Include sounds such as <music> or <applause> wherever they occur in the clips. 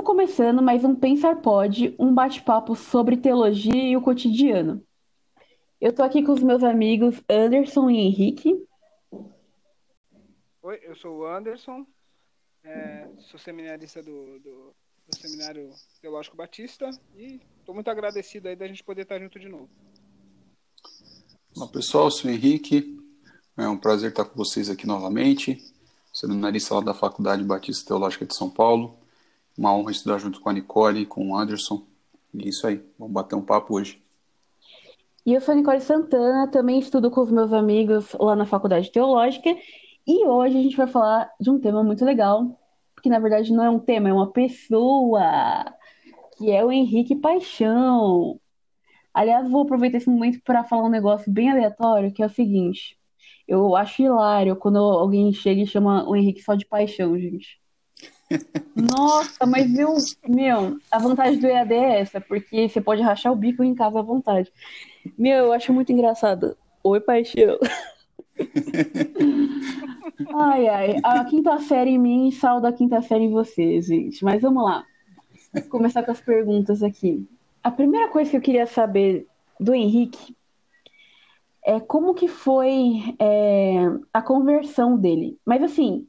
Estamos começando mais um Pensar Pode, um bate-papo sobre teologia e o cotidiano. Eu tô aqui com os meus amigos Anderson e Henrique. Oi, eu sou o Anderson, é, sou seminarista do, do, do, Seminário Teológico Batista e estou muito agradecido aí da gente poder estar junto de novo. Olá pessoal, eu sou o Henrique, é um prazer estar com vocês aqui novamente, seminarista lá da Faculdade Batista Teológica de São Paulo. Uma honra estudar junto com a Nicole, com o Anderson. E é isso aí, vamos bater um papo hoje. E eu sou a Nicole Santana, também estudo com os meus amigos lá na Faculdade Teológica. E hoje a gente vai falar de um tema muito legal, que na verdade não é um tema, é uma pessoa, que é o Henrique Paixão. Aliás, vou aproveitar esse momento para falar um negócio bem aleatório, que é o seguinte. Eu acho hilário quando alguém chega e chama o Henrique só de paixão, gente. Nossa, mas eu, meu, a vantagem do EAD é essa, porque você pode rachar o bico em casa à vontade. Meu, eu acho muito engraçado. Oi, paixão. <laughs> ai, ai, a quinta série em mim salda a quinta série em você, gente. Mas vamos lá. Vou começar com as perguntas aqui. A primeira coisa que eu queria saber do Henrique é como que foi é, a conversão dele. Mas assim,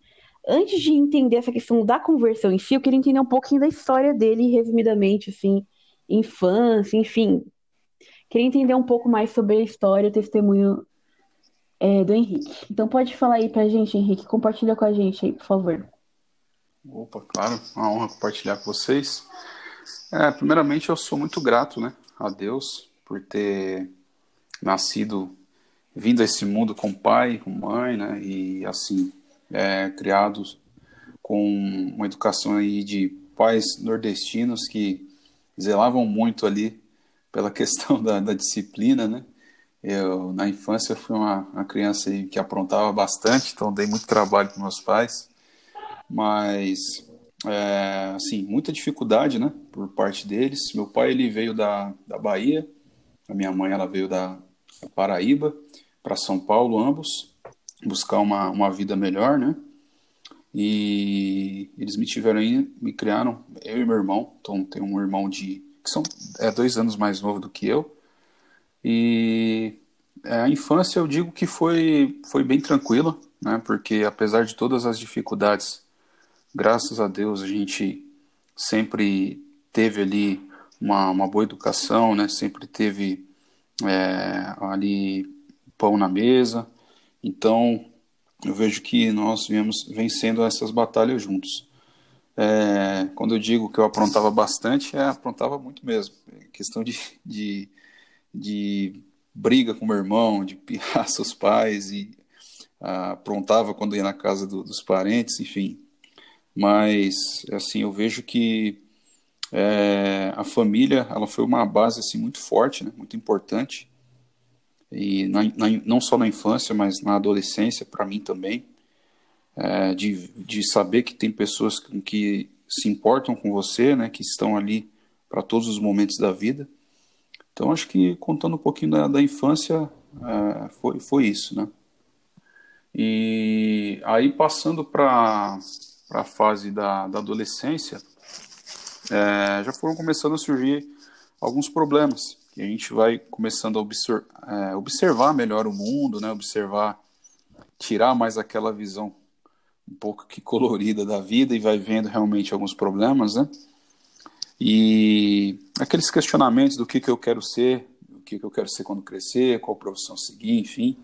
antes de entender essa questão da conversão em si, eu queria entender um pouquinho da história dele, resumidamente, assim, infância, enfim. Queria entender um pouco mais sobre a história, o testemunho é, do Henrique. Então pode falar aí pra gente, Henrique, compartilha com a gente aí, por favor. Opa, claro, uma honra compartilhar com vocês. É, primeiramente, eu sou muito grato, né, a Deus por ter nascido, vindo a esse mundo com pai, com mãe, né, e assim, é, criados com uma educação aí de pais nordestinos que zelavam muito ali pela <laughs> questão da, da disciplina, né? Eu, na infância, fui uma, uma criança que aprontava bastante, então dei muito trabalho para meus pais, mas, é, assim, muita dificuldade, né, por parte deles. Meu pai, ele veio da, da Bahia, a minha mãe, ela veio da Paraíba para São Paulo, ambos, buscar uma, uma vida melhor, né? E eles me tiveram aí, me criaram, eu e meu irmão. Então, tem um irmão de. que são é, dois anos mais novo do que eu. E é, a infância eu digo que foi, foi bem tranquila, né? Porque apesar de todas as dificuldades, graças a Deus a gente sempre teve ali uma, uma boa educação, né? Sempre teve é, ali pão na mesa, então, eu vejo que nós viemos vencendo essas batalhas juntos. É, quando eu digo que eu aprontava bastante, é, aprontava muito mesmo. É questão de, de, de briga com meu irmão, de pirrar <laughs> seus pais, e ah, aprontava quando ia na casa do, dos parentes, enfim. Mas, assim, eu vejo que é, a família ela foi uma base assim, muito forte, né, muito importante e na, na, não só na infância, mas na adolescência, para mim também, é, de, de saber que tem pessoas que, que se importam com você, né, que estão ali para todos os momentos da vida. Então, acho que contando um pouquinho da, da infância, é, foi, foi isso, né? E aí, passando para a fase da, da adolescência, é, já foram começando a surgir alguns problemas que a gente vai começando a é, observar melhor o mundo, né? Observar, tirar mais aquela visão um pouco que colorida da vida e vai vendo realmente alguns problemas, né? E aqueles questionamentos do que, que eu quero ser, o que, que eu quero ser quando crescer, qual profissão seguir, enfim.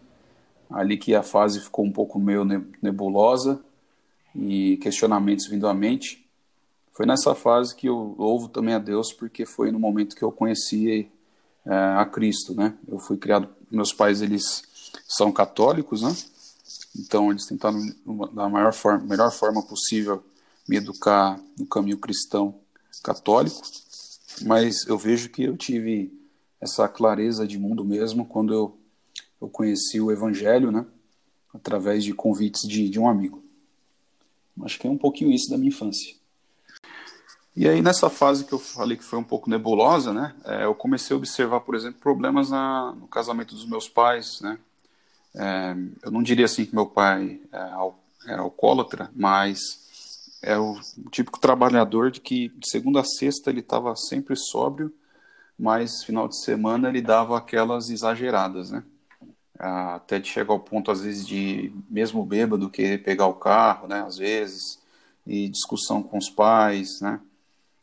Ali que a fase ficou um pouco meio nebulosa e questionamentos vindo à mente. Foi nessa fase que eu louvo também a Deus, porque foi no momento que eu conheci é, a Cristo, né? Eu fui criado, meus pais eles são católicos, né? Então eles tentaram da maior forma, melhor forma possível me educar no caminho cristão católico, mas eu vejo que eu tive essa clareza de mundo mesmo quando eu, eu conheci o Evangelho, né? Através de convites de, de um amigo. Acho que é um pouquinho isso da minha infância. E aí, nessa fase que eu falei que foi um pouco nebulosa, né, é, eu comecei a observar, por exemplo, problemas na, no casamento dos meus pais, né. É, eu não diria assim que meu pai é, era alcoólatra, mas é o típico trabalhador de que de segunda a sexta ele estava sempre sóbrio, mas final de semana ele dava aquelas exageradas, né? Até de chegar ao ponto, às vezes, de, mesmo bêbado, querer pegar o carro, né? Às vezes, e discussão com os pais, né?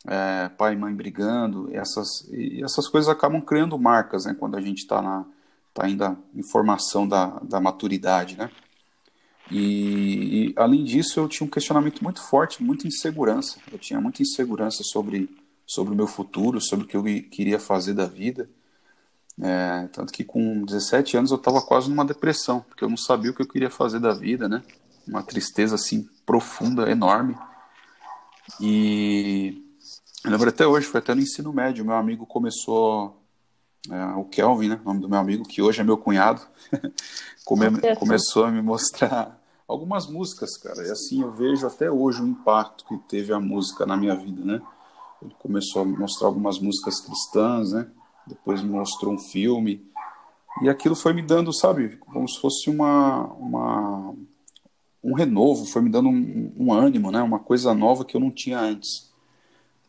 É, pai e mãe brigando, essas, e essas coisas acabam criando marcas, né? Quando a gente está tá ainda em formação da, da maturidade, né? E, e, além disso, eu tinha um questionamento muito forte, muita insegurança. Eu tinha muita insegurança sobre, sobre o meu futuro, sobre o que eu queria fazer da vida. É, tanto que com 17 anos eu estava quase numa depressão, porque eu não sabia o que eu queria fazer da vida, né? Uma tristeza assim profunda, enorme. E eu lembro até hoje, foi até no ensino médio, meu amigo começou, é, o Kelvin, né? O nome do meu amigo, que hoje é meu cunhado. <laughs> come, começou a me mostrar algumas músicas, cara. E assim eu vejo até hoje o impacto que teve a música na minha vida, né? Ele começou a me mostrar algumas músicas cristãs, né? Depois me mostrou um filme. E aquilo foi me dando, sabe, como se fosse uma, uma um renovo, foi me dando um, um ânimo, né? Uma coisa nova que eu não tinha antes.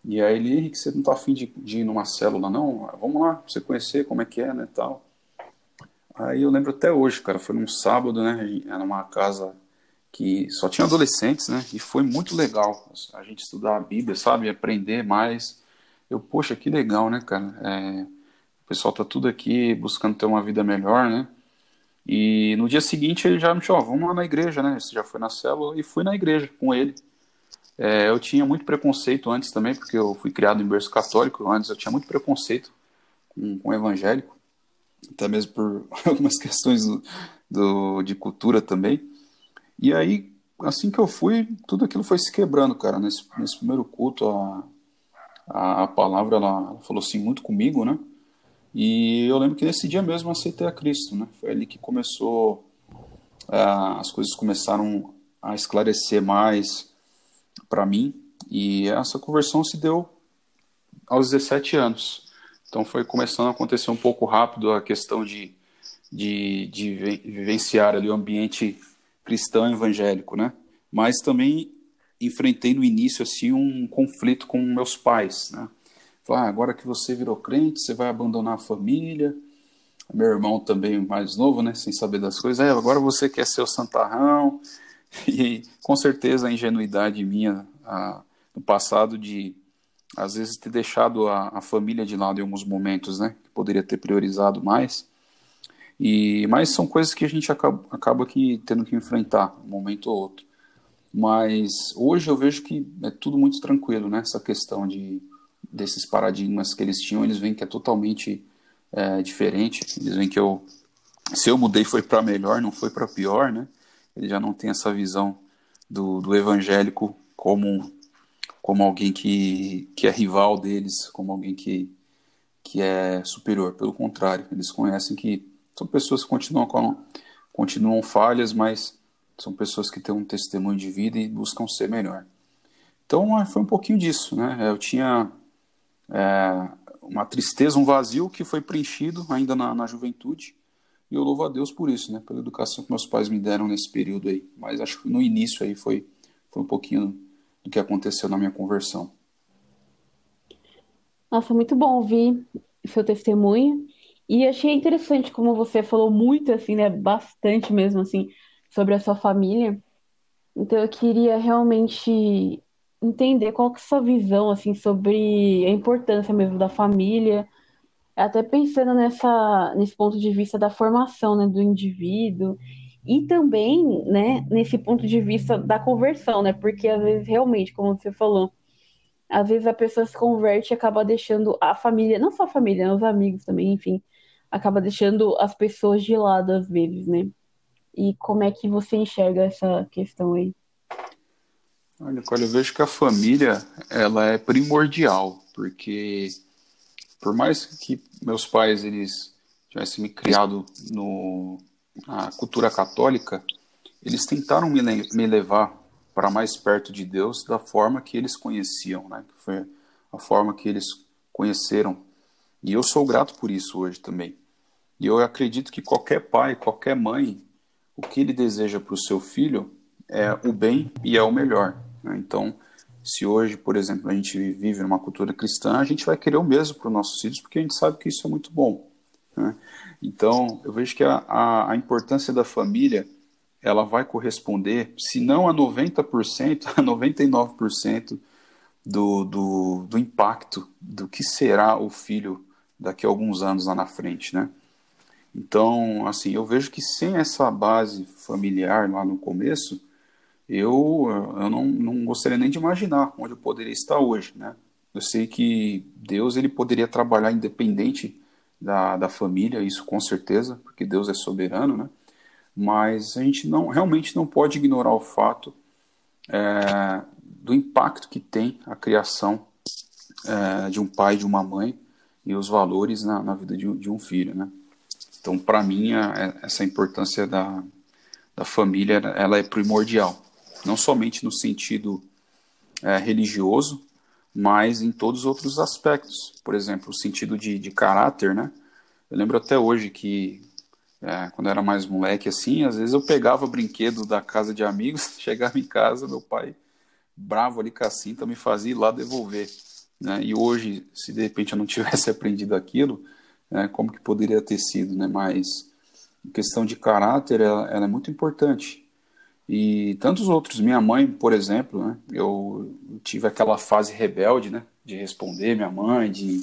E aí ele, Henrique, você não tá afim de, de ir numa célula, não? Vamos lá, pra você conhecer como é que é, né, tal. Aí eu lembro até hoje, cara, foi num sábado, né, era uma casa que só tinha adolescentes, né, e foi muito legal a gente estudar a Bíblia, sabe, aprender mais. Eu, poxa, que legal, né, cara, é, o pessoal tá tudo aqui buscando ter uma vida melhor, né, e no dia seguinte ele já me chamou, vamos lá na igreja, né, você já foi na célula, e fui na igreja com ele. É, eu tinha muito preconceito antes também, porque eu fui criado em berço católico, antes eu tinha muito preconceito com, com evangélico, até mesmo por <laughs> algumas questões do, do, de cultura também. E aí, assim que eu fui, tudo aquilo foi se quebrando, cara. Nesse, nesse primeiro culto, a, a, a palavra ela, ela, falou assim muito comigo, né? E eu lembro que nesse dia mesmo eu aceitei a Cristo, né? Foi ali que começou, uh, as coisas começaram a esclarecer mais para mim. E essa conversão se deu aos 17 anos. Então foi começando a acontecer um pouco rápido a questão de, de, de vivenciar ali o ambiente cristão evangélico, né? Mas também enfrentei no início assim um conflito com meus pais, né? Falar, ah, agora que você virou crente, você vai abandonar a família. Meu irmão também mais novo, né, sem saber das coisas, é, agora você quer ser o santarrão. <laughs> E com certeza a ingenuidade minha a, no passado de às vezes ter deixado a, a, família de lado em alguns momentos, né? Que poderia ter priorizado mais. E mas são coisas que a gente acaba, acaba aqui tendo que enfrentar um momento ou outro. Mas hoje eu vejo que é tudo muito tranquilo, né? Essa questão de desses paradigmas que eles tinham, eles veem que é totalmente é, diferente. Eles veem que eu se eu mudei foi para melhor, não foi para pior, né? Ele já não tem essa visão do, do evangélico como como alguém que, que é rival deles, como alguém que, que é superior. Pelo contrário, eles conhecem que são pessoas que continuam, com, continuam falhas, mas são pessoas que têm um testemunho de vida e buscam ser melhor. Então foi um pouquinho disso, né? Eu tinha é, uma tristeza, um vazio que foi preenchido ainda na, na juventude. Eu louvo a Deus por isso, né? Pela educação que meus pais me deram nesse período aí. Mas acho que no início aí foi, foi um pouquinho do que aconteceu na minha conversão. Nossa, muito bom ouvir seu testemunho. E achei interessante como você falou muito, assim, né? Bastante mesmo, assim, sobre a sua família. Então eu queria realmente entender qual que é a sua visão, assim, sobre a importância mesmo da família. Até pensando nessa, nesse ponto de vista da formação, né, do indivíduo e também, né, nesse ponto de vista da conversão, né? Porque às vezes realmente, como você falou, às vezes a pessoa se converte e acaba deixando a família, não só a família, né, os amigos também, enfim, acaba deixando as pessoas de lado às vezes, né? E como é que você enxerga essa questão aí? Olha, quando eu vejo que a família ela é primordial, porque por mais que meus pais eles tivessem me criado no a cultura católica, eles tentaram me, me levar para mais perto de Deus da forma que eles conheciam, né? Que foi a forma que eles conheceram. E eu sou grato por isso hoje também. E eu acredito que qualquer pai, qualquer mãe, o que ele deseja para o seu filho é o bem e é o melhor. Né? Então, se hoje, por exemplo, a gente vive numa cultura cristã, a gente vai querer o mesmo para os nossos filhos, porque a gente sabe que isso é muito bom. Né? Então, eu vejo que a, a, a, importância da família ela vai corresponder, se não a 90%, <laughs> a 99% do, do, do impacto do que será o filho daqui a alguns anos lá na frente, né? Então, assim, eu vejo que sem essa base familiar lá no começo, eu, eu não, não gostaria nem de imaginar onde eu poderia estar hoje, né? Eu sei que Deus ele poderia trabalhar independente da, da família, isso com certeza, porque Deus é soberano, né? Mas a gente não realmente não pode ignorar o fato é, do impacto que tem a criação é, de um pai e de uma mãe e os valores na, na vida de, de um filho, né? Então, para mim, a, essa importância da, da família ela é primordial, não somente no sentido é, religioso, mas em todos os outros aspectos. Por exemplo, o sentido de, de caráter, né? Eu lembro até hoje que, é, quando eu era mais moleque, assim, às vezes eu pegava brinquedo da casa de amigos, <laughs> chegava em casa, meu pai, bravo ali com a cinta, me fazia ir lá devolver. Né? E hoje, se de repente eu não <laughs> tivesse aprendido aquilo, né, como que poderia ter sido, né? Mas questão de caráter, ela, ela, é muito importante. E tantos outros, minha mãe, por exemplo, né, eu tive aquela fase rebelde, né, de responder minha mãe, de,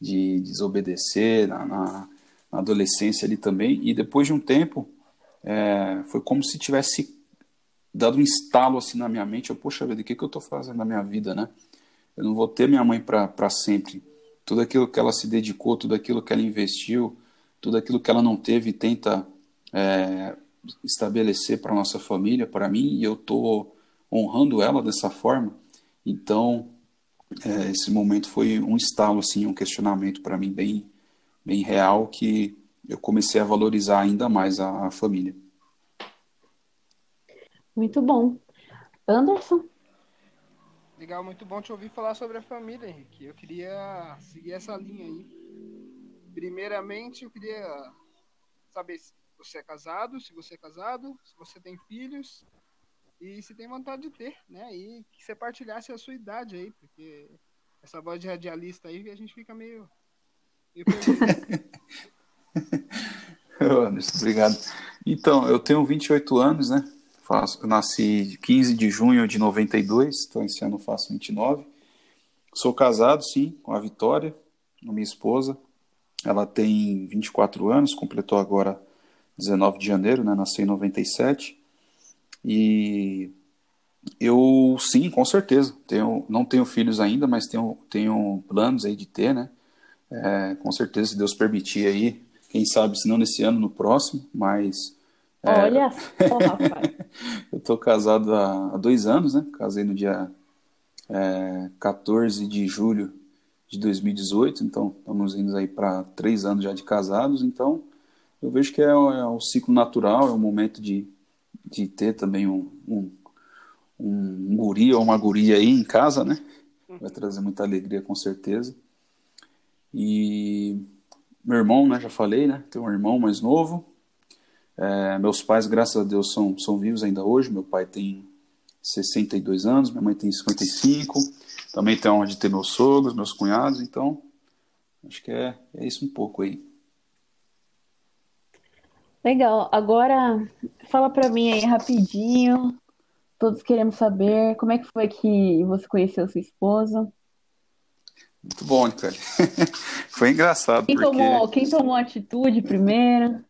de desobedecer na, na, na adolescência ali também. E depois de um tempo, é, foi como se tivesse dado um estalo assim na minha mente. Eu, poxa vida, o que, que eu estou fazendo na minha vida, né? Eu não vou ter minha mãe para sempre tudo aquilo que ela se dedicou, tudo aquilo que ela investiu, tudo aquilo que ela não teve, tenta é, estabelecer para nossa família, para mim, e eu estou honrando ela dessa forma. Então, é, esse momento foi um estalo, assim, um questionamento para mim bem, bem real, que eu comecei a valorizar ainda mais a, a família. Muito bom. Anderson? Legal, muito bom te ouvir falar sobre a família, Henrique. Eu queria seguir essa linha aí. Primeiramente, eu queria saber se você é casado, se você é casado, se você tem filhos e se tem vontade de ter, né? E que você partilhasse a sua idade aí, porque essa voz de radialista aí a gente fica meio. <laughs> Anderson, obrigado. Então, eu tenho 28 anos, né? Faço, nasci 15 de junho de 92, então esse ano eu faço 29. Sou casado, sim, com a Vitória, minha esposa. Ela tem 24 anos, completou agora 19 de janeiro, né? Nasceu em 97. E eu, sim, com certeza. Tenho, não tenho filhos ainda, mas tenho, tenho planos aí de ter, né? É, com certeza, se Deus permitir aí, quem sabe, se não nesse ano, no próximo, mas é, Olha só, <laughs> rapaz. eu tô casado há, há, dois anos, né? Casei no dia é, 14 de julho de 2018, então estamos indo aí para três anos já de casados, então eu vejo que é, é o ciclo natural, é o momento de, de ter também um, um, um guri ou uma guria aí em casa, né? Vai trazer muita alegria com certeza. E meu irmão, né? Já falei, né? Tem um irmão mais novo, é, meus pais, graças a Deus, são, são vivos ainda hoje. Meu pai tem 62 anos, minha mãe tem 55. Também tem onde ter meus sogros, meus cunhados. Então, acho que é, é isso um pouco aí. Legal. Agora, fala para mim aí rapidinho. Todos queremos saber como é que foi que você conheceu sua esposa. Muito bom, Nicole. <laughs> foi engraçado. Quem, porque... tomou, quem tomou atitude primeiro?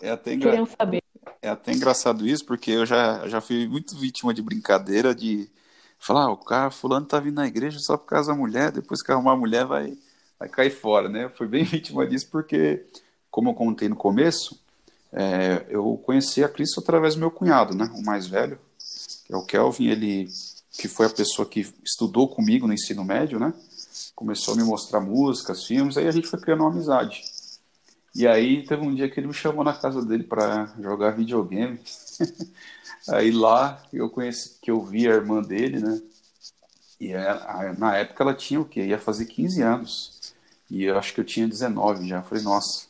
É até, engra... saber. é até engraçado isso, porque eu já, já fui muito vítima de brincadeira de falar, ah, o cara fulano tá vindo na igreja só por causa da mulher, depois que arrumar a mulher vai, vai cair fora, né? Eu fui bem <laughs> vítima disso porque, como eu contei no começo, é, eu conheci a Cristo através do meu cunhado, né? O mais velho, que é o Kelvin, ele que foi a pessoa que estudou comigo no ensino médio, né? Começou a me mostrar músicas, filmes, aí a gente foi criando uma amizade. E aí teve um dia que ele me chamou na casa dele para jogar videogame. <laughs> aí lá eu conheci, que eu vi a irmã dele, né? E ela, na época ela tinha o quê? Ia fazer 15 anos. E eu acho que eu tinha 19 já. Eu falei, nossa,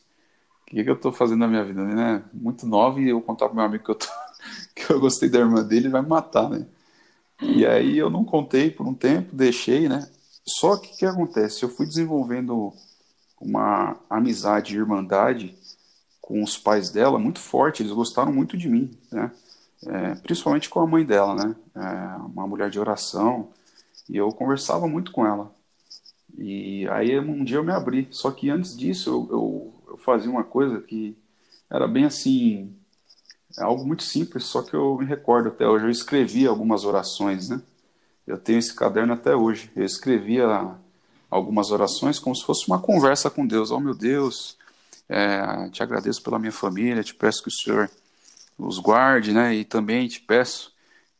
o que, que eu tô fazendo na minha vida, né? Muito nova e eu contar pro meu amigo que eu, tô, <laughs> que eu gostei da irmã dele, ele vai me matar, né? E aí eu não contei por um tempo, deixei, né? Só que o que acontece? Eu fui desenvolvendo uma amizade e irmandade com os pais dela muito forte, eles gostaram muito de mim, né? É, principalmente com a mãe dela, né? É, uma mulher de oração, e eu conversava muito com ela. E aí um dia eu me abri, só que antes disso eu, eu, eu fazia uma coisa que era bem assim, algo muito simples, só que eu me recordo até hoje, eu escrevia algumas orações, né? Eu tenho esse caderno até hoje. Eu escrevia algumas orações como se fosse uma conversa com Deus. Oh, meu Deus, é, te agradeço pela minha família, te peço que o Senhor os guarde, né? E também te peço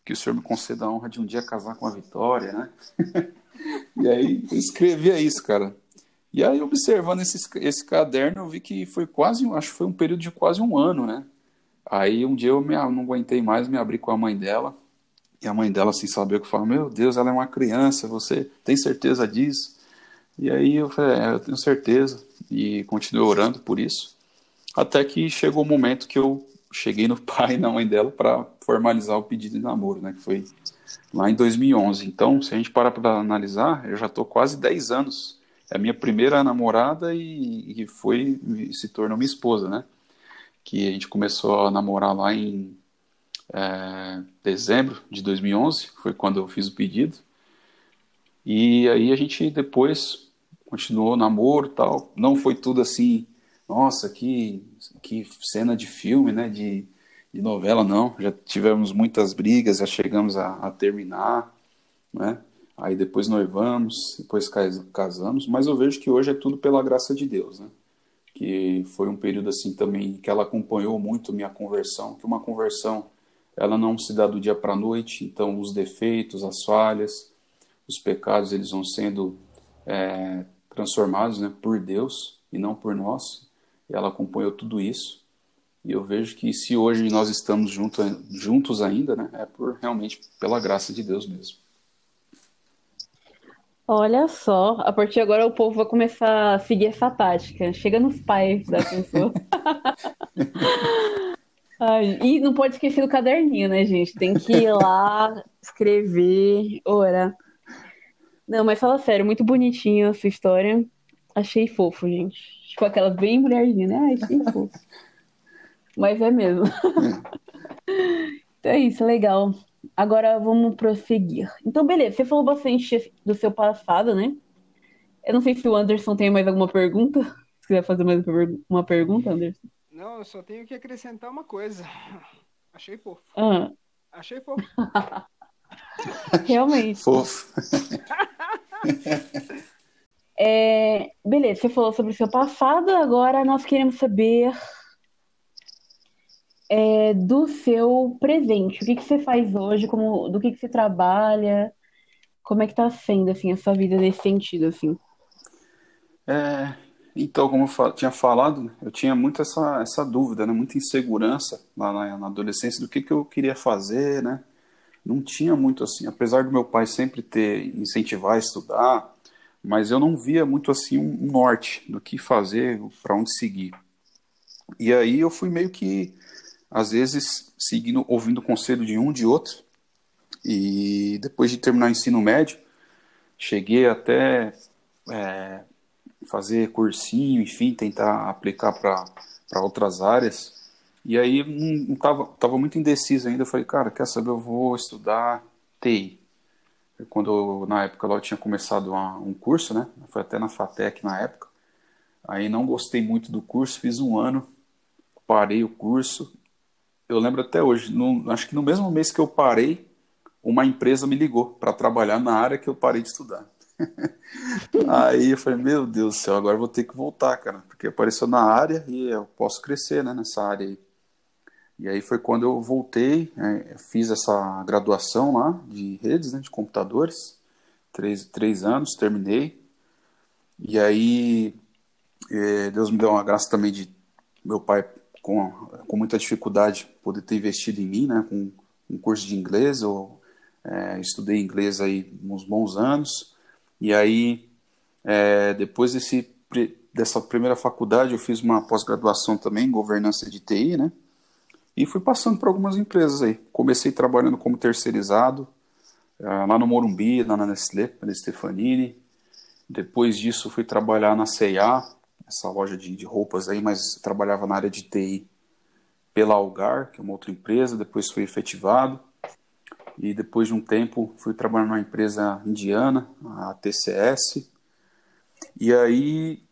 que o Senhor me conceda a honra de um dia casar com a Vitória, né? <laughs> e aí eu escrevia isso, cara. E aí, observando esse, esse caderno, eu vi que foi quase, acho que foi um período de quase um ano, né? Aí um dia eu me, não aguentei mais, me abri com a mãe dela. E a mãe dela, sem saber o que falar, meu Deus, ela é uma criança, você tem certeza disso? E aí eu falei, é, eu tenho certeza. E continuei orando por isso. Até que chegou o momento que eu cheguei no <laughs> pai e na mãe dela para formalizar o pedido de namoro, né? Que foi lá em 2011. Então, se a gente parar para analisar, eu já estou quase 10 anos. É a minha primeira namorada e, e foi se tornou minha esposa, né? Que a gente começou a namorar lá em é, dezembro de 2011, foi quando eu fiz o pedido. E aí a gente depois continuou namoro tal. Não foi tudo assim, nossa, que, que cena de filme, né? De, de novela, não. Já tivemos muitas brigas, já chegamos a, a terminar, né? Aí depois noivamos, depois casamos, mas eu vejo que hoje é tudo pela graça de Deus, né? Que foi um período assim também que ela acompanhou muito minha conversão, que uma conversão ela não se dá do dia para a noite, então os defeitos, as falhas, os pecados, eles vão sendo é, transformados né, por Deus e não por nós. E ela acompanhou tudo isso. E eu vejo que se hoje nós estamos junto, juntos ainda, né, é por realmente pela graça de Deus mesmo. Olha só, a partir de agora o povo vai começar a seguir essa tática. Chega nos pais da pessoa. <laughs> Ai, e não pode esquecer do caderninho, né, gente? Tem que ir lá, escrever, orar. Não, mas fala sério, muito bonitinho a sua história. Achei fofo, gente. Tipo aquela bem mulherzinha, né? Achei fofo. Mas é mesmo. <laughs> então é isso, legal. Agora vamos prosseguir. Então, beleza, você falou bastante do seu passado, né? Eu não sei se o Anderson tem mais alguma pergunta. Se quiser fazer mais uma pergunta, Anderson. Não, eu só tenho que acrescentar uma coisa. Achei fofo. Ah. Achei fofo. <laughs> Realmente. Fofo. é, beleza, você falou sobre o seu passado, agora nós queremos saber é, do seu presente. O que, que você faz hoje, como, do que, que você trabalha, como é que tá sendo assim, a sua vida nesse sentido, assim? É, então, como eu tinha falado, eu tinha muito essa, essa dúvida, né? muita insegurança lá na, na, adolescência do que, que eu queria fazer, né? Não tinha muito assim, apesar do meu pai sempre ter incentivar a estudar, mas eu não via muito assim um norte do que fazer, para onde seguir. E aí eu fui meio que, às vezes, seguindo, ouvindo o conselho de um, de outro. E depois de terminar o ensino médio, cheguei até é, fazer cursinho, enfim, tentar aplicar para outras áreas. E aí não tava, tava muito indeciso ainda. Eu falei, cara, quer saber? Eu vou estudar TI. Quando na época lá eu tinha começado uma, um curso, né? Foi até na Fatec na época. Aí não gostei muito do curso, fiz um ano, parei o curso. Eu lembro até hoje, no, acho que no mesmo mês que eu parei, uma empresa me ligou para trabalhar na área que eu parei de estudar. <laughs> aí eu falei, meu Deus do céu, agora eu vou ter que voltar, cara, porque apareceu na área e eu posso crescer, né, nessa área aí. E aí foi quando eu voltei, é, fiz essa graduação lá de redes, né, de computadores, três, três anos, terminei. E aí é, Deus me deu uma graça também de meu pai com, com muita dificuldade poder ter investido em mim, né, com um curso de inglês, eu é, estudei inglês aí uns bons anos, e aí, é, depois desse, dessa primeira faculdade, eu fiz uma pós-graduação também em governança de TI, né? E fui passando por algumas empresas aí. Comecei trabalhando como terceirizado, lá no Morumbi, lá na Nestlé, na Stefanini. Depois disso, fui trabalhar na C&A, essa loja de, de roupas aí, mas trabalhava na área de TI pela Algar, que é uma outra empresa. Depois fui efetivado. E depois de um tempo, fui trabalhar numa empresa indiana, a TCS. E aí,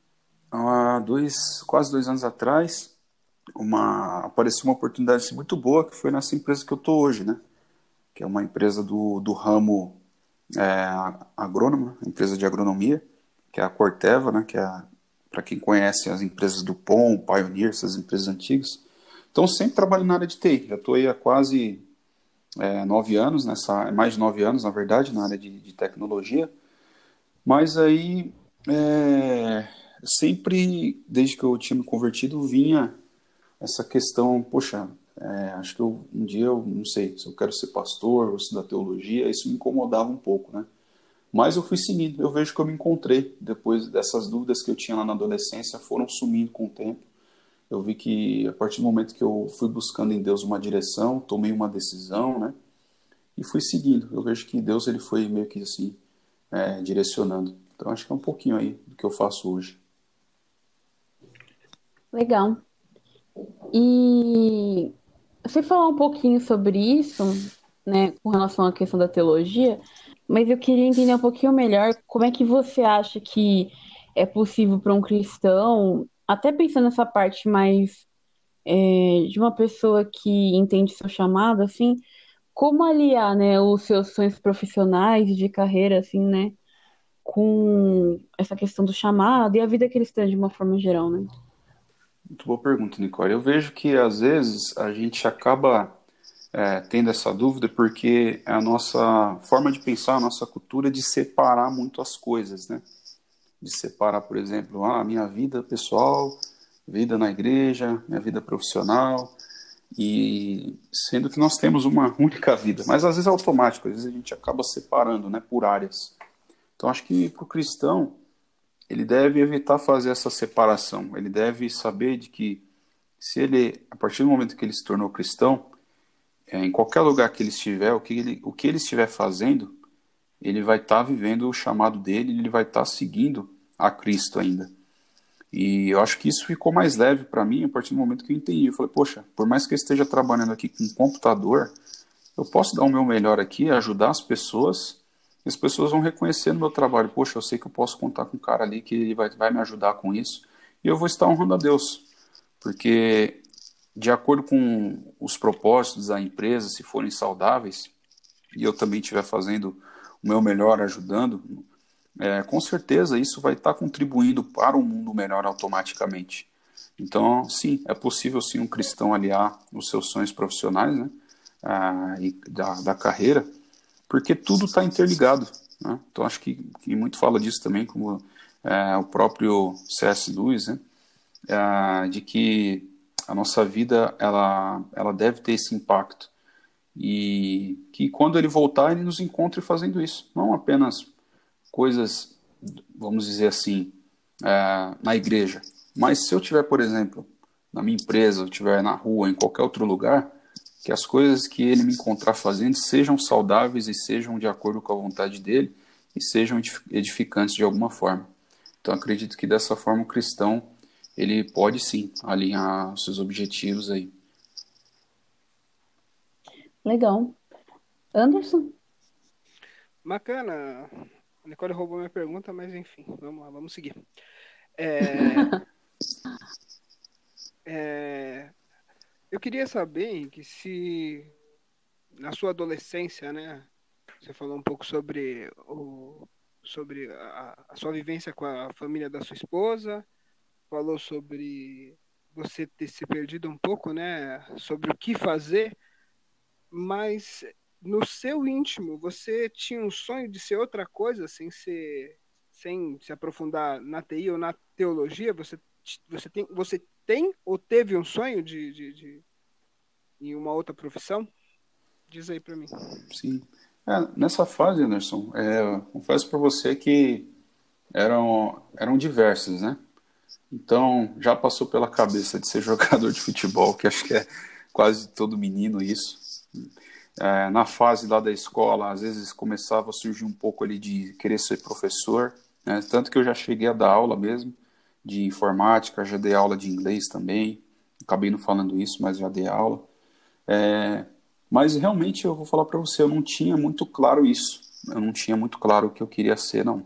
há dois, quase dois anos atrás, uma, apareceu uma oportunidade muito boa, que foi nessa empresa que eu estou hoje, né? Que é uma empresa do, do ramo é, agrônoma, empresa de agronomia, que é a Corteva, né? Que é, para quem conhece as empresas do POM, Pioneer, essas empresas antigas. Então, sempre trabalho na área de TI. Já estou aí há quase é, nove anos, nessa, mais de nove anos, na verdade, na área de, de tecnologia. Mas aí, é, sempre, desde que eu tinha me convertido, vinha essa questão, poxa, é, acho que eu, um dia eu não sei se eu quero ser pastor ou estudar teologia, isso me incomodava um pouco, né? Mas eu fui seguindo, eu vejo que eu me encontrei depois dessas dúvidas que eu tinha lá na adolescência foram sumindo com o tempo. Eu vi que a partir do momento que eu fui buscando em Deus uma direção, tomei uma decisão, né? E fui seguindo. Eu vejo que Deus ele foi meio que assim é, direcionando. Então acho que é um pouquinho aí do que eu faço hoje. Legal. E você falou um pouquinho sobre isso, né, com relação à questão da teologia, mas eu queria entender um pouquinho melhor como é que você acha que é possível para um cristão, até pensando nessa parte mais é, de uma pessoa que entende seu chamado, assim, como aliar, né, os seus sonhos profissionais de carreira, assim, né, com essa questão do chamado e a vida cristã de uma forma geral, né? Muito boa pergunta, Nicole. Eu vejo que às vezes a gente acaba é, tendo essa dúvida porque é a nossa forma de pensar, a nossa cultura de separar muito as coisas, né? De separar, por exemplo, a ah, minha vida pessoal, vida na igreja, minha vida profissional, e sendo que nós temos uma <laughs> única vida, mas às vezes é automático, às vezes a gente acaba separando, né, por áreas. Então acho que para o cristão ele deve evitar fazer essa separação. Ele deve saber de que se ele, a partir do momento que ele se tornou cristão, é, em qualquer lugar que ele estiver, o que ele, o que ele estiver fazendo, ele vai estar tá vivendo o chamado dele, ele vai estar tá seguindo a Cristo ainda. E eu acho que isso ficou mais leve para mim a partir do momento que eu entendi. Eu falei, poxa, por mais que eu esteja trabalhando aqui com computador, eu posso dar o meu melhor aqui, ajudar as pessoas e as pessoas vão reconhecer no meu trabalho, poxa, eu sei que eu posso contar com um cara ali que ele vai, vai me ajudar com isso, e eu vou estar honrando a Deus, porque de acordo com os propósitos da empresa, se forem saudáveis, e eu também estiver fazendo o meu melhor ajudando, é, com certeza isso vai estar contribuindo para um mundo melhor automaticamente. Então, sim, é possível sim um cristão aliar os seus sonhos profissionais né, ah, e da, da carreira porque tudo está interligado. Né? Então, acho que, que muito fala disso também, como é, o próprio C.S. Lewis, né? É, de que a nossa vida ela, ela deve ter esse impacto. E que quando ele voltar, ele nos encontre fazendo isso. Não apenas coisas, vamos dizer assim, é, na igreja. Mas se eu tiver, por exemplo, na minha empresa, eu estiver na rua, em qualquer outro lugar, que as coisas que ele me encontrar fazendo sejam saudáveis e sejam de acordo com a vontade dele e sejam edificantes de alguma forma. Então acredito que dessa forma o cristão ele pode sim alinhar os seus objetivos aí. Legal. Anderson? Bacana. A Nicole roubou minha pergunta, mas enfim, vamos lá, vamos seguir. É... <laughs> é... Eu queria saber que se na sua adolescência, né, você falou um pouco sobre o sobre a, a sua vivência com a família da sua esposa, falou sobre você ter se perdido um pouco, né, sobre o que fazer, mas no seu íntimo você tinha um sonho de ser outra coisa sem ser sem se aprofundar na TI ou na teologia, você você tem você tem ou teve um sonho de, de, de em uma outra profissão? Diz aí para mim. Sim. É, nessa fase, Anderson, é, confesso para você que eram, eram diversos, né? Então, já passou pela cabeça de ser <laughs> jogador de futebol, que acho que é quase todo menino isso. É, na fase lá da escola, às vezes começava a surgir um pouco ali de querer ser professor, né? tanto que eu já cheguei a dar aula mesmo de informática, já dei aula de inglês também, acabei não falando isso, mas já dei aula. É, mas realmente eu vou falar para você, eu não tinha muito claro isso, eu não tinha muito claro o que eu queria ser, não.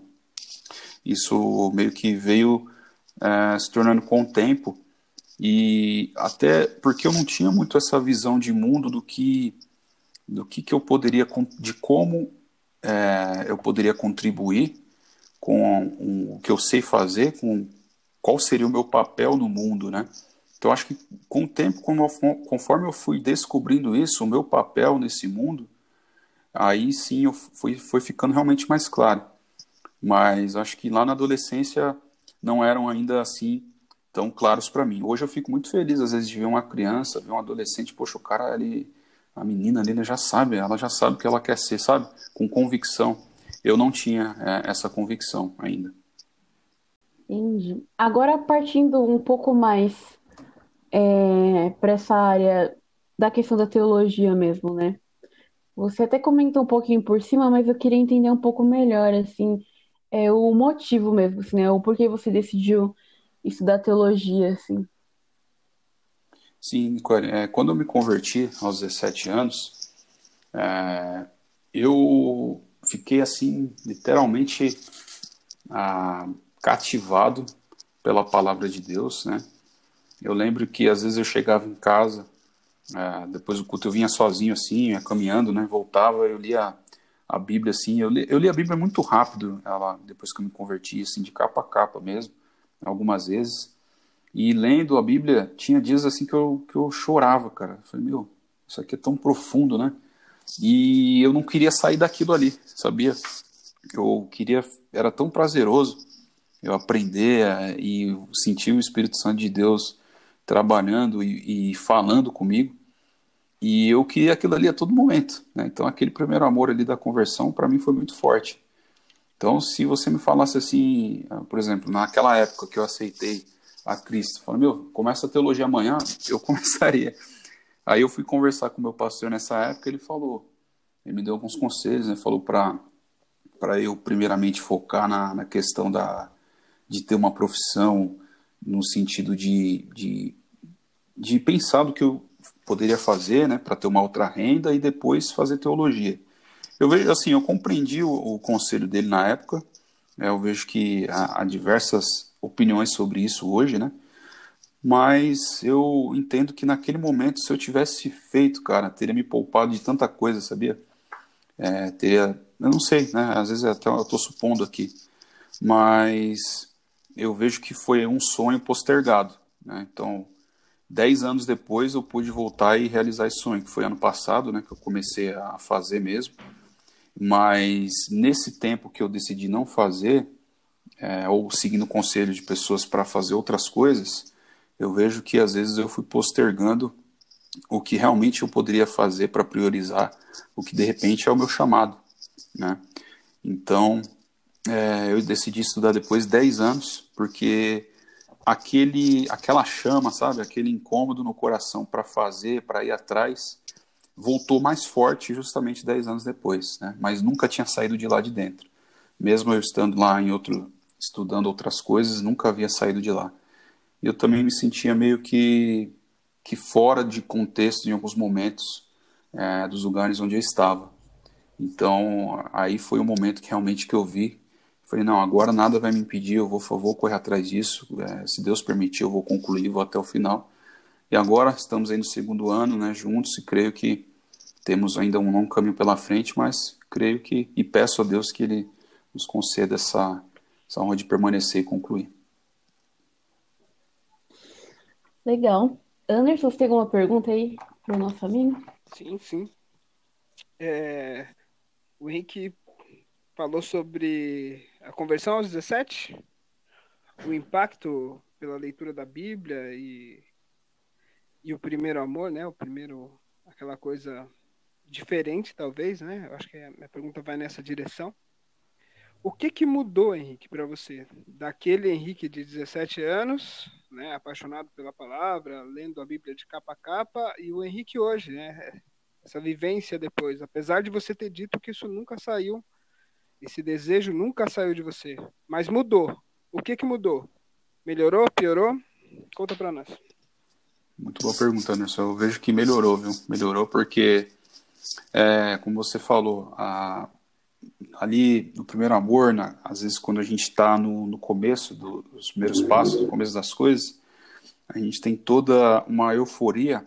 Isso meio que veio é, se tornando com o tempo, e até porque eu não tinha muito essa visão de mundo do que do que, que eu poderia de como é, eu poderia contribuir com um, o que eu sei fazer, com qual seria o meu papel no mundo, né? Então acho que com o tempo, conforme eu fui descobrindo isso, o meu papel nesse mundo, aí sim eu fui, foi ficando realmente mais claro. Mas acho que lá na adolescência não eram ainda assim tão claros para mim. Hoje eu fico muito feliz, às vezes, de ver uma criança, ver um adolescente, poxa, o cara ali, a menina ali, já sabe, ela já sabe o que ela quer ser, sabe? Com convicção. Eu não tinha é, essa convicção ainda. Entendi. Agora, partindo um pouco mais é, para essa área da questão da teologia mesmo, né? Você até comentou um pouquinho por cima, mas eu queria entender um pouco melhor, assim, é, o motivo mesmo, assim, né? O porquê você decidiu estudar teologia, assim. Sim, é, quando eu me converti aos 17 anos, é, eu fiquei assim, literalmente ah, cativado pela palavra de Deus, né? Eu lembro que às vezes eu chegava em casa, é, depois do culto eu vinha sozinho assim, caminhando, né? Voltava, eu lia a Bíblia assim, eu li, eu li a Bíblia muito rápido, ela depois que eu me converti, assim, de capa a capa mesmo algumas vezes. E lendo a Bíblia, tinha dias assim que eu, que eu chorava, cara. Eu falei, meu, isso aqui é tão profundo, né? E eu não queria sair daquilo ali, sabia? Eu queria, era tão prazeroso eu aprender eh, e sentir o Espírito Santo de Deus trabalhando e, e falando comigo. E eu queria aquilo ali a todo momento. Né? Então, aquele primeiro amor ali da conversão, para mim, foi muito forte. Então, se você me falasse assim, ah, por exemplo, naquela época que eu aceitei a Cristo, falando, meu, começa a teologia amanhã, <laughs> eu começaria. Aí eu fui conversar com meu pastor nessa época, ele falou, ele me deu alguns conselhos, né? Falou para para eu primeiramente focar na, na questão da de ter uma profissão no sentido de, de, de pensar do que eu poderia fazer, né, para ter uma outra renda e depois fazer teologia. Eu vejo assim, eu compreendi o, o conselho dele na época. Né, eu vejo que há, há, diversas opiniões sobre isso hoje, né? Mas eu entendo que naquele momento, se eu tivesse feito, cara, teria me poupado de tanta coisa, sabia? É, teria, eu não sei, né? Às vezes até eu estou supondo aqui, mas eu vejo que foi um sonho postergado, né? Então, dez anos depois eu pude voltar e realizar esse sonho, que foi ano passado, né? Que eu comecei a fazer mesmo. Mas nesse tempo que eu decidi não fazer, é, ou seguindo conselho de pessoas para fazer outras coisas, eu vejo que às vezes eu fui postergando o que realmente eu poderia fazer para priorizar o que de repente é o meu chamado, né? Então, é, eu decidi estudar depois de 10 anos, porque aquele, aquela chama, sabe, aquele incômodo no coração para fazer, para ir atrás, voltou mais forte justamente 10 anos depois, né? Mas nunca tinha saído de lá de dentro. Mesmo eu estando lá em outro, estudando outras coisas, nunca havia saído de lá. Eu também me sentia meio que, que fora de contexto em alguns momentos é, dos lugares onde eu estava. Então, aí foi o momento que realmente que eu vi. Falei, não, agora nada vai me impedir, eu vou, vou correr atrás disso. É, se Deus permitir, eu vou concluir, vou até o final. E agora estamos aí no segundo ano, né, juntos, e creio que temos ainda um longo caminho pela frente, mas creio que e peço a Deus que Ele nos conceda essa, essa honra de permanecer e concluir. Legal. Anderson, você tem alguma pergunta aí para o nosso amigo? Sim, sim. É, o Henrique falou sobre a conversão aos 17, o impacto pela leitura da Bíblia e, e o primeiro amor, né? O primeiro, aquela coisa diferente, talvez, né? Eu acho que a minha pergunta vai nessa direção. O que que mudou, Henrique, para você? Daquele Henrique de 17 anos, né, apaixonado pela palavra, lendo a Bíblia de capa a capa, e o Henrique hoje, né? essa vivência depois, apesar de você ter dito que isso nunca saiu, esse desejo nunca saiu de você, mas mudou. O que que mudou? Melhorou? Piorou? Conta para nós. Muito boa pergunta, Anderson. Eu vejo que melhorou, viu? Melhorou porque, é, como você falou, a, ali no primeiro amor, na, às vezes quando a gente está no, no começo do, dos primeiros passos, no começo das coisas, a gente tem toda uma euforia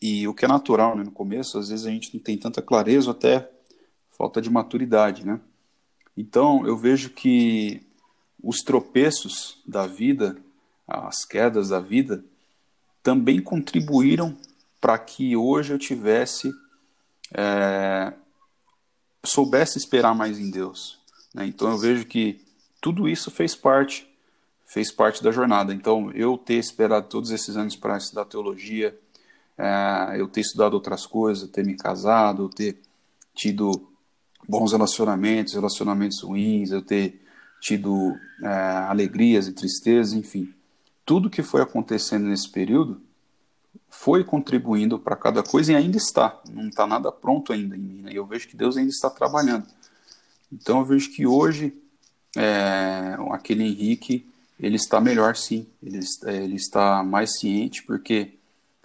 e o que é natural né, no começo, às vezes a gente não tem tanta clareza, até falta de maturidade, né? Então eu vejo que os tropeços da vida, as quedas da vida, também contribuíram para que hoje eu tivesse é, soubesse esperar mais em Deus. Né? Então eu vejo que tudo isso fez parte, fez parte da jornada. Então eu ter esperado todos esses anos para estudar teologia, é, eu ter estudado outras coisas, ter me casado, ter tido bons relacionamentos, relacionamentos ruins, eu ter tido é, alegrias e tristezas, enfim tudo que foi acontecendo nesse período foi contribuindo para cada coisa e ainda está. Não está nada pronto ainda em mim. Né? E eu vejo que Deus ainda está trabalhando. Então eu vejo que hoje é, aquele Henrique ele está melhor sim. Ele, ele está mais ciente porque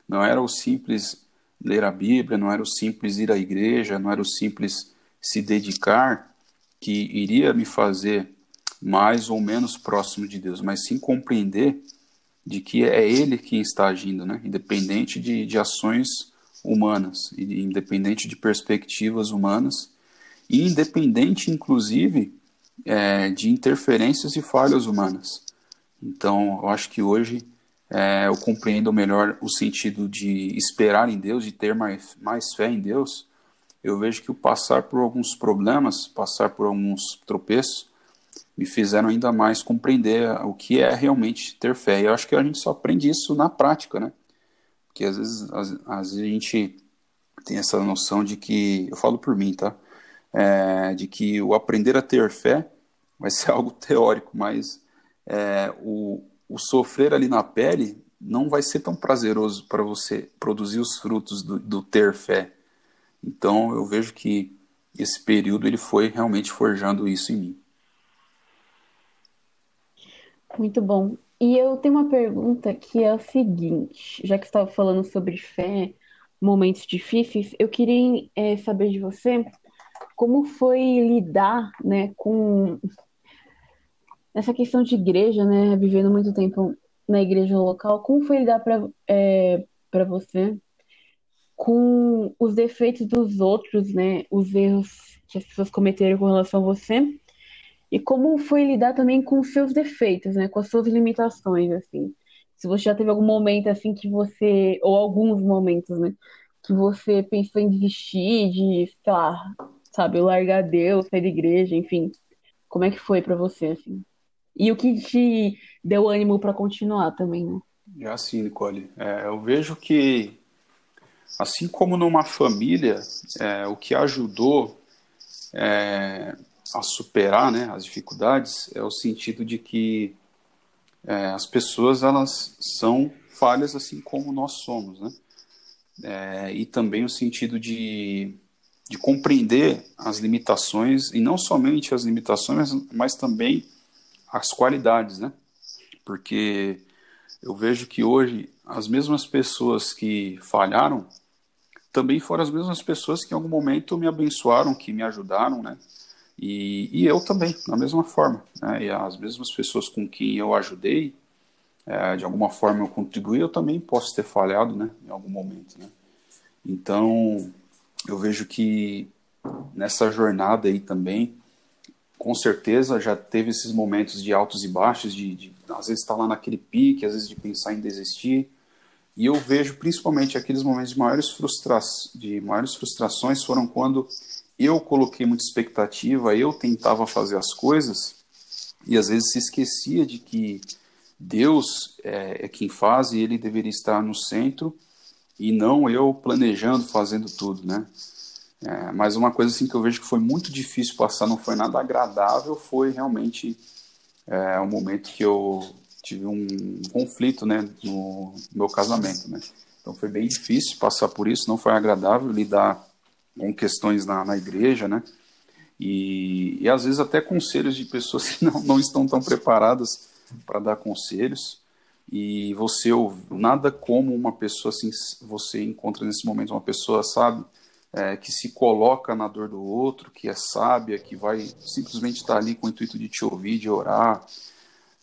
não era o simples ler a Bíblia, não era o simples ir à igreja, não era o simples se dedicar que iria me fazer mais ou menos próximo de Deus, mas sim compreender de que é ele quem está agindo, né? independente de, de ações humanas, independente de perspectivas humanas, e independente, inclusive, é, de interferências e falhas humanas. Então, eu acho que hoje é, eu compreendo melhor o sentido de esperar em Deus, de ter mais, mais fé em Deus. Eu vejo que o passar por alguns problemas, passar por alguns tropeços, me fizeram ainda mais compreender o que é realmente ter fé. E eu acho que a gente só aprende isso na prática, né? Porque às vezes, às, às vezes a gente tem essa noção de que, eu falo por mim, tá? É, de que o aprender a ter fé <laughs> vai ser algo teórico, mas é, o, o sofrer ali na pele não vai ser tão prazeroso para você produzir os frutos do, do ter fé. Então eu vejo que esse período ele foi realmente forjando isso em mim. Muito bom. E eu tenho uma pergunta que é o seguinte, já que estava falando sobre fé, momentos difíceis, eu queria é, saber de você como foi lidar, né, com essa questão de igreja, né, vivendo muito tempo na igreja local, como foi lidar para é, para você com os defeitos dos outros, né, os erros que as pessoas cometeram com relação a você e como foi lidar também com os seus defeitos, né? Com as suas limitações, assim. Se você já teve algum momento, assim, que você... Ou alguns momentos, né? Que você pensou em desistir de, sei lá, sabe? Largar Deus, sair da igreja, enfim. Como é que foi para você, assim? E o que te deu ânimo para continuar também, né? É assim, Nicole. É, eu vejo que, assim como numa família, é, o que ajudou é, a superar né, as dificuldades é o sentido de que é, as pessoas elas são falhas assim como nós somos, né? É, e também o sentido de, de compreender as limitações e não somente as limitações, mas, mas também as qualidades, né? Porque eu vejo que hoje as mesmas pessoas que falharam também foram as mesmas pessoas que em algum momento me abençoaram, que me ajudaram, né? E, e eu também, da mesma forma. Né? E as mesmas pessoas com quem eu ajudei, é, de alguma forma eu contribuí, eu também posso ter falhado né? em algum momento. Né? Então, eu vejo que nessa jornada aí também, com certeza já teve esses momentos de altos e baixos, de, de às vezes estar tá lá naquele pique, às vezes de pensar em desistir. E eu vejo principalmente aqueles momentos de maiores, frustra de maiores frustrações foram quando eu coloquei muita expectativa, eu tentava fazer as coisas e às vezes se esquecia de que Deus é, é quem faz e ele deveria estar no centro e não eu planejando, fazendo tudo, né? É, mas uma coisa assim que eu vejo que foi muito difícil passar, não foi nada agradável, foi realmente é, um momento que eu tive um conflito, né, no meu casamento, né? Então foi bem difícil passar por isso, não foi agradável lidar com questões na, na igreja, né? E, e às vezes até conselhos de pessoas que <laughs> não, não estão tão preparadas para dar conselhos. E você nada como uma pessoa assim, você encontra nesse momento uma pessoa, sabe, é, que se coloca na dor do outro, que é sábia, que vai simplesmente estar ali com o intuito de te ouvir, de orar.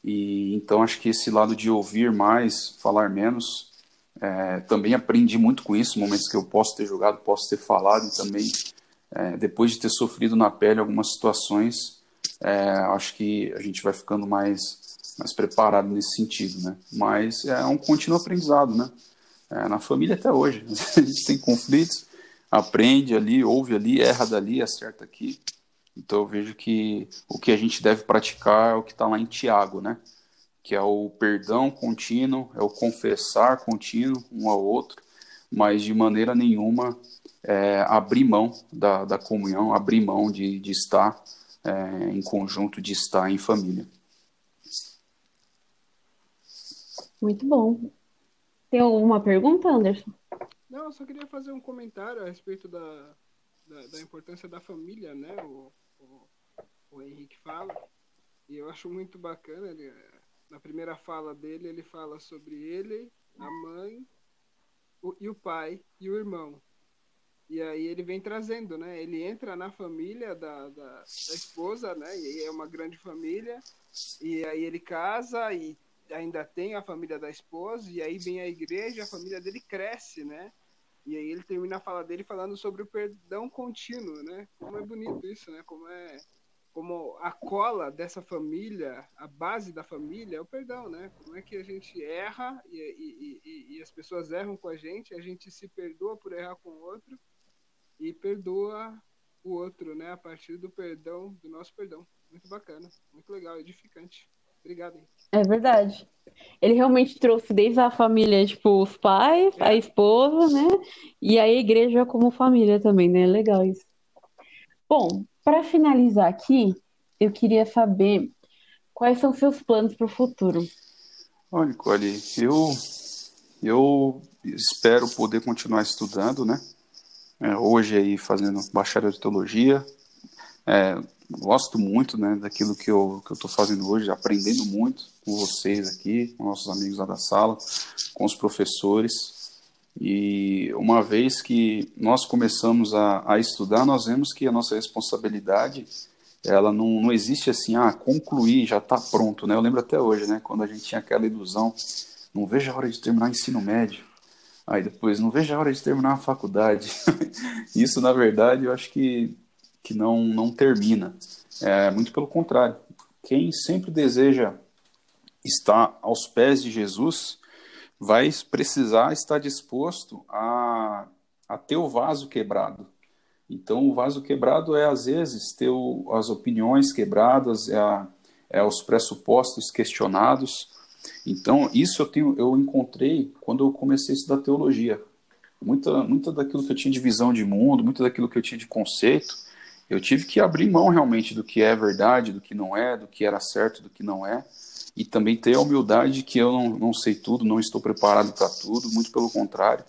E então acho que esse lado de ouvir mais, falar menos, é, também aprendi muito com isso, momentos que eu posso ter jogado, posso ter falado e também é, depois de ter sofrido na pele algumas situações, é, acho que a gente vai ficando mais mais preparado nesse sentido, né? Mas é um contínuo aprendizado, né? É, na família até hoje, <laughs> a gente tem conflitos, aprende ali, ouve ali, erra dali, acerta aqui. Então eu vejo que o que a gente deve praticar é o que está lá em Tiago, né? Que é o perdão contínuo, é o confessar contínuo um ao outro, mas de maneira nenhuma é, abrir mão da, da comunhão, abrir mão de, de estar é, em conjunto, de estar em família. Muito bom. Tem alguma pergunta, Anderson? Não, eu só queria fazer um comentário a respeito da, da, da importância da família, né? O, o, o, Henrique fala. E eu acho muito bacana. Ele, na primeira fala dele, ele fala sobre ele, a mãe, o, e o pai e o irmão. E aí ele vem trazendo, né? Ele entra na família da, da, da esposa, né? E é uma grande família. E aí ele casa e ainda tem a família da esposa, e aí vem a igreja, a família dele cresce, né? E aí ele termina a fala dele falando sobre o perdão contínuo, né? Como é bonito isso, né? Como é como a cola dessa família, a base da família é o perdão, né? Como é que a gente erra e, e, e, e as pessoas erram com a gente, a gente se perdoa por errar com o outro e perdoa o outro, né? A partir do perdão, do nosso perdão. Muito bacana, muito legal, edificante. Obrigado. É verdade. Ele realmente trouxe desde a família, tipo, os pais, a esposa, né? E a igreja como família também, né? Legal isso. Bom, para finalizar aqui, eu queria saber quais são seus planos para o futuro. Olha, Nicole, eu, eu espero poder continuar estudando, né? É, hoje aí fazendo bacharel de teologia. É, gosto muito né, daquilo que eu estou que eu fazendo hoje, aprendendo muito com vocês aqui, com nossos amigos lá da sala, com os professores. E uma vez que nós começamos a, a estudar, nós vemos que a nossa responsabilidade ela não, não existe assim, ah, concluir, já está pronto, né? Eu lembro até hoje, né, quando a gente tinha aquela ilusão, não vejo a hora de terminar o ensino médio, aí depois, não vejo a hora de terminar a faculdade. <laughs> Isso, na verdade, eu acho que que não, não termina. É, muito pelo contrário. Quem sempre deseja estar aos pés de Jesus vai precisar estar disposto a, a ter o vaso quebrado. Então, o vaso quebrado é, às vezes, ter o, as opiniões quebradas, é, a, é os pressupostos questionados. Então, isso eu, tenho, eu encontrei quando eu comecei a estudar teologia. Muita, muita daquilo que eu tinha de visão de mundo, muito daquilo que eu tinha de conceito, eu tive que abrir mão realmente do que é verdade, do que não é, do que era certo, do que não é, e também ter a humildade de que eu não, não sei tudo, não estou preparado para tudo, muito pelo contrário.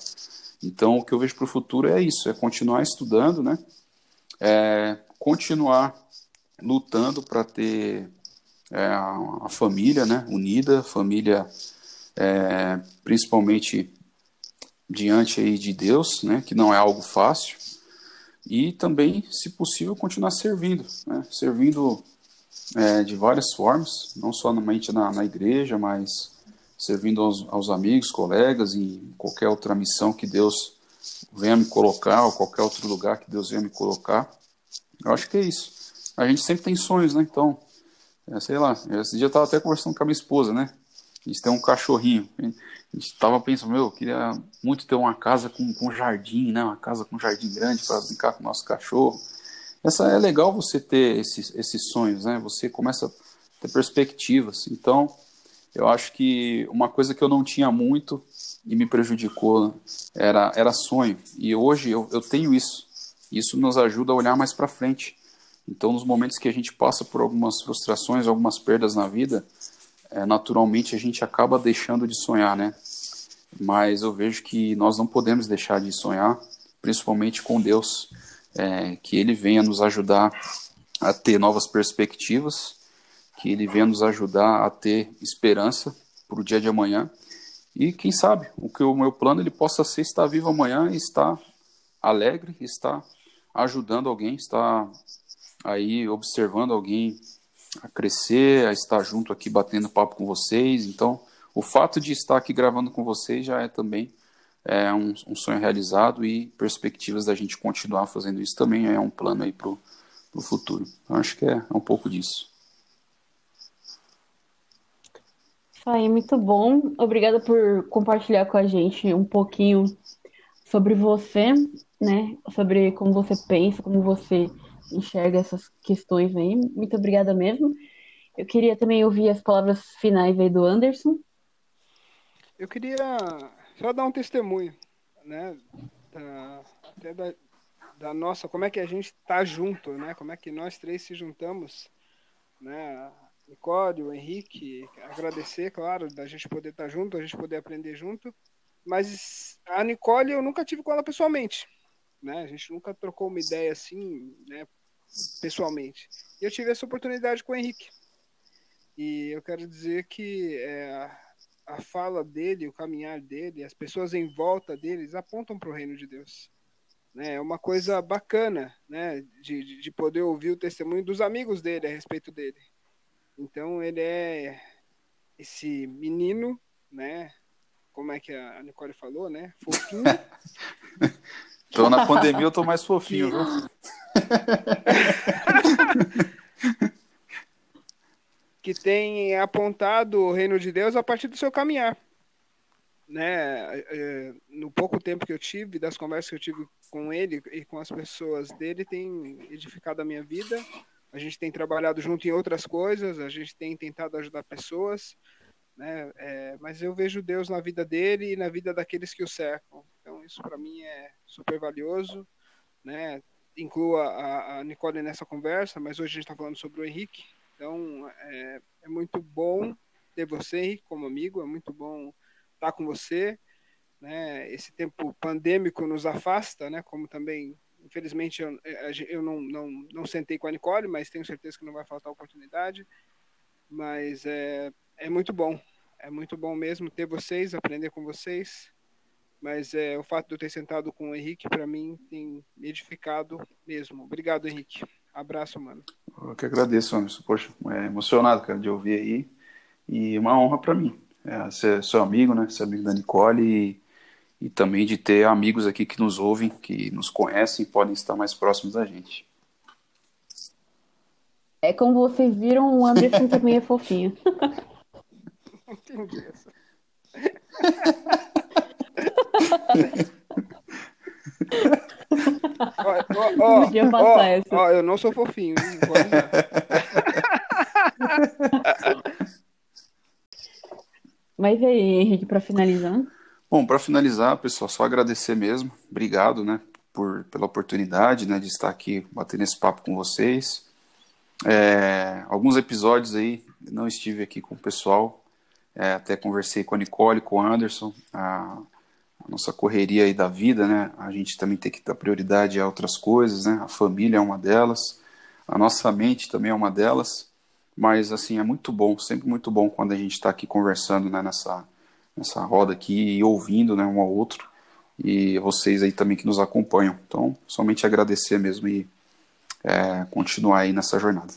Então, o que eu vejo para o futuro é isso: é continuar estudando, né? É, continuar lutando para ter é, a, família né, unida, família é, principalmente diante aí de Deus, né, que não é algo fácil, e também, se possível, continuar servindo, né? servindo é, de várias formas, não somente na, na igreja, mas servindo aos, aos, amigos, colegas e qualquer outra missão que Deus venha me colocar, ou qualquer outro lugar que Deus venha me colocar. Eu acho que é isso. A gente sempre tem sonhos, né? Então, é, sei lá, esse dia eu estava até conversando com a minha esposa, né? A gente tem um cachorrinho. A gente tava pensando, meu, eu queria muito ter uma casa com, com jardim, né? Uma casa com jardim grande para brincar com o nosso cachorro. Essa é legal você ter esses, esses sonhos, né? Você começa a ter perspectivas. Então, eu acho que uma coisa que eu não tinha muito e me prejudicou era, era sonho. E hoje eu, eu tenho isso. Isso nos ajuda a olhar mais para frente. Então, nos momentos que a gente passa por algumas frustrações, algumas perdas na vida, é, naturalmente a gente acaba deixando de sonhar, né? mas eu vejo que nós não podemos deixar de sonhar, principalmente com Deus, é, que Ele venha nos ajudar a ter novas perspectivas, que Ele venha nos ajudar a ter esperança para o dia de amanhã e quem sabe o que o meu plano ele possa ser estar vivo amanhã e estar alegre, estar ajudando alguém, estar aí observando alguém a crescer, a estar junto aqui batendo papo com vocês. Então, o fato de estar aqui gravando com vocês já é também é, um, um sonho realizado e perspectivas da gente continuar fazendo isso também é um plano aí para o futuro. Então, acho que é, é um pouco disso. Isso aí, muito bom. Obrigada por compartilhar com a gente um pouquinho sobre você, né? Sobre como você pensa, como você enxerga essas questões aí. Muito obrigada mesmo. Eu queria também ouvir as palavras finais aí do Anderson. Eu queria só dar um testemunho, né? Da, até da, da nossa, como é que a gente está junto, né? Como é que nós três se juntamos, né? Nicole, o Henrique, agradecer, claro, da gente poder estar junto, a gente poder aprender junto. Mas a Nicole eu nunca tive com ela pessoalmente, né? A gente nunca trocou uma ideia assim, né? Pessoalmente. Eu tive essa oportunidade com o Henrique. E eu quero dizer que é, a fala dele, o caminhar dele, as pessoas em volta deles apontam para o reino de Deus. Né? É uma coisa bacana, né? De, de poder ouvir o testemunho dos amigos dele a respeito dele. Então ele é esse menino, né? Como é que a Nicole falou, né? Fofinho. <laughs> tô na pandemia, eu tô mais fofinho, viu? <laughs> <laughs> que tem apontado o reino de Deus a partir do seu caminhar. Né, é, no pouco tempo que eu tive, das conversas que eu tive com ele e com as pessoas dele, tem edificado a minha vida, a gente tem trabalhado junto em outras coisas, a gente tem tentado ajudar pessoas, né? É, mas eu vejo Deus na vida dele e na vida daqueles que o cercam. Então isso para mim é super valioso, né? Inclua a, a, Nicole nessa conversa, mas hoje a gente está falando sobre o Henrique. Então é, é muito bom ter você, Henrique, como amigo. É muito bom estar com você. Né? Esse tempo pandêmico nos afasta, né? Como também Infelizmente, eu, eh, eu não, não, não sentei com a Nicole, mas tenho certeza que não vai faltar oportunidade. Mas é, é muito bom. É muito bom mesmo ter vocês, aprender com vocês. Mas é, o fato de eu ter sentado com o Henrique, para mim, tem me edificado mesmo. Obrigado, Henrique. Abraço, mano. Eu que agradeço, Anderson. Poxa, é emocionado, cara, de ouvir aí. E uma honra para mim. É, ser seu amigo, né? Ser amigo da Nicole e e também de ter amigos aqui que nos ouvem, que nos conhecem e podem estar mais próximos da gente. É como vocês viram, o Anderson também é fofinho. <laughs> Entendi isso. <laughs> ó, ó, <laughs> ó, ó, eu não sou fofinho. <laughs> Mas aí, Henrique, para finalizar. Bom, para finalizar, pessoal, só agradecer mesmo. Obrigado, né, por, pela oportunidade, né, de estar aqui batendo esse papo com vocês. É, alguns episódios aí não estive aqui com o pessoal, é, até conversei com a Nicole, com o Anderson, a, nossa correria aí da vida, né, a gente também tem que dar prioridade a outras coisas, né, a família é uma delas, a nossa mente também é uma delas, mas assim, é muito bom, sempre muito bom quando a gente está aqui conversando, né, nessa nessa roda aqui e ouvindo né, um ao outro. E vocês aí também que nos acompanham. Então, somente agradecer mesmo e é, continuar aí nessa jornada.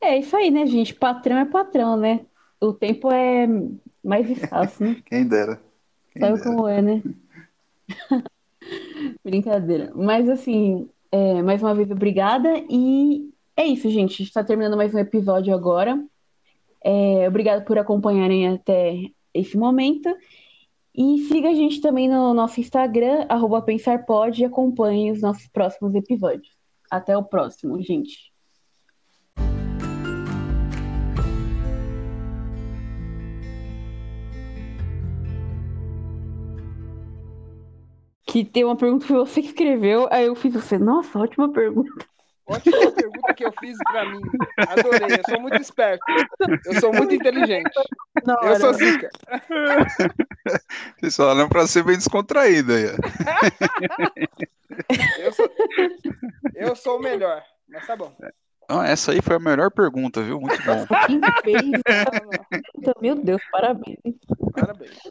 É isso aí, né, gente? Patrão é patrão, né? O tempo é mais escasso, né? <laughs> Quem dera. Quem Sabe dera. como é, né? <laughs> Brincadeira. Mas assim, é, mais uma vez, obrigada. E é isso, gente. A gente está terminando mais um episódio agora. É, obrigado por acompanharem até esse momento. E siga a gente também no nosso Instagram, PensarPod, e acompanhe os nossos próximos episódios. Até o próximo, gente. Que tem uma pergunta que você <laughs> escreveu, aí eu fiz você, nossa, ótima pergunta. Ótima pergunta que eu fiz pra mim. Adorei. Eu sou muito esperto. Eu sou muito inteligente. Na Eu sou zica. <laughs> Vocês falaram pra ser bem descontraído aí. ó. Eu sou, eu sou o melhor. Mas tá bom. Ah, essa aí foi a melhor pergunta, viu? Muito bom. Não, não, Meu Deus, parabéns. Parabéns.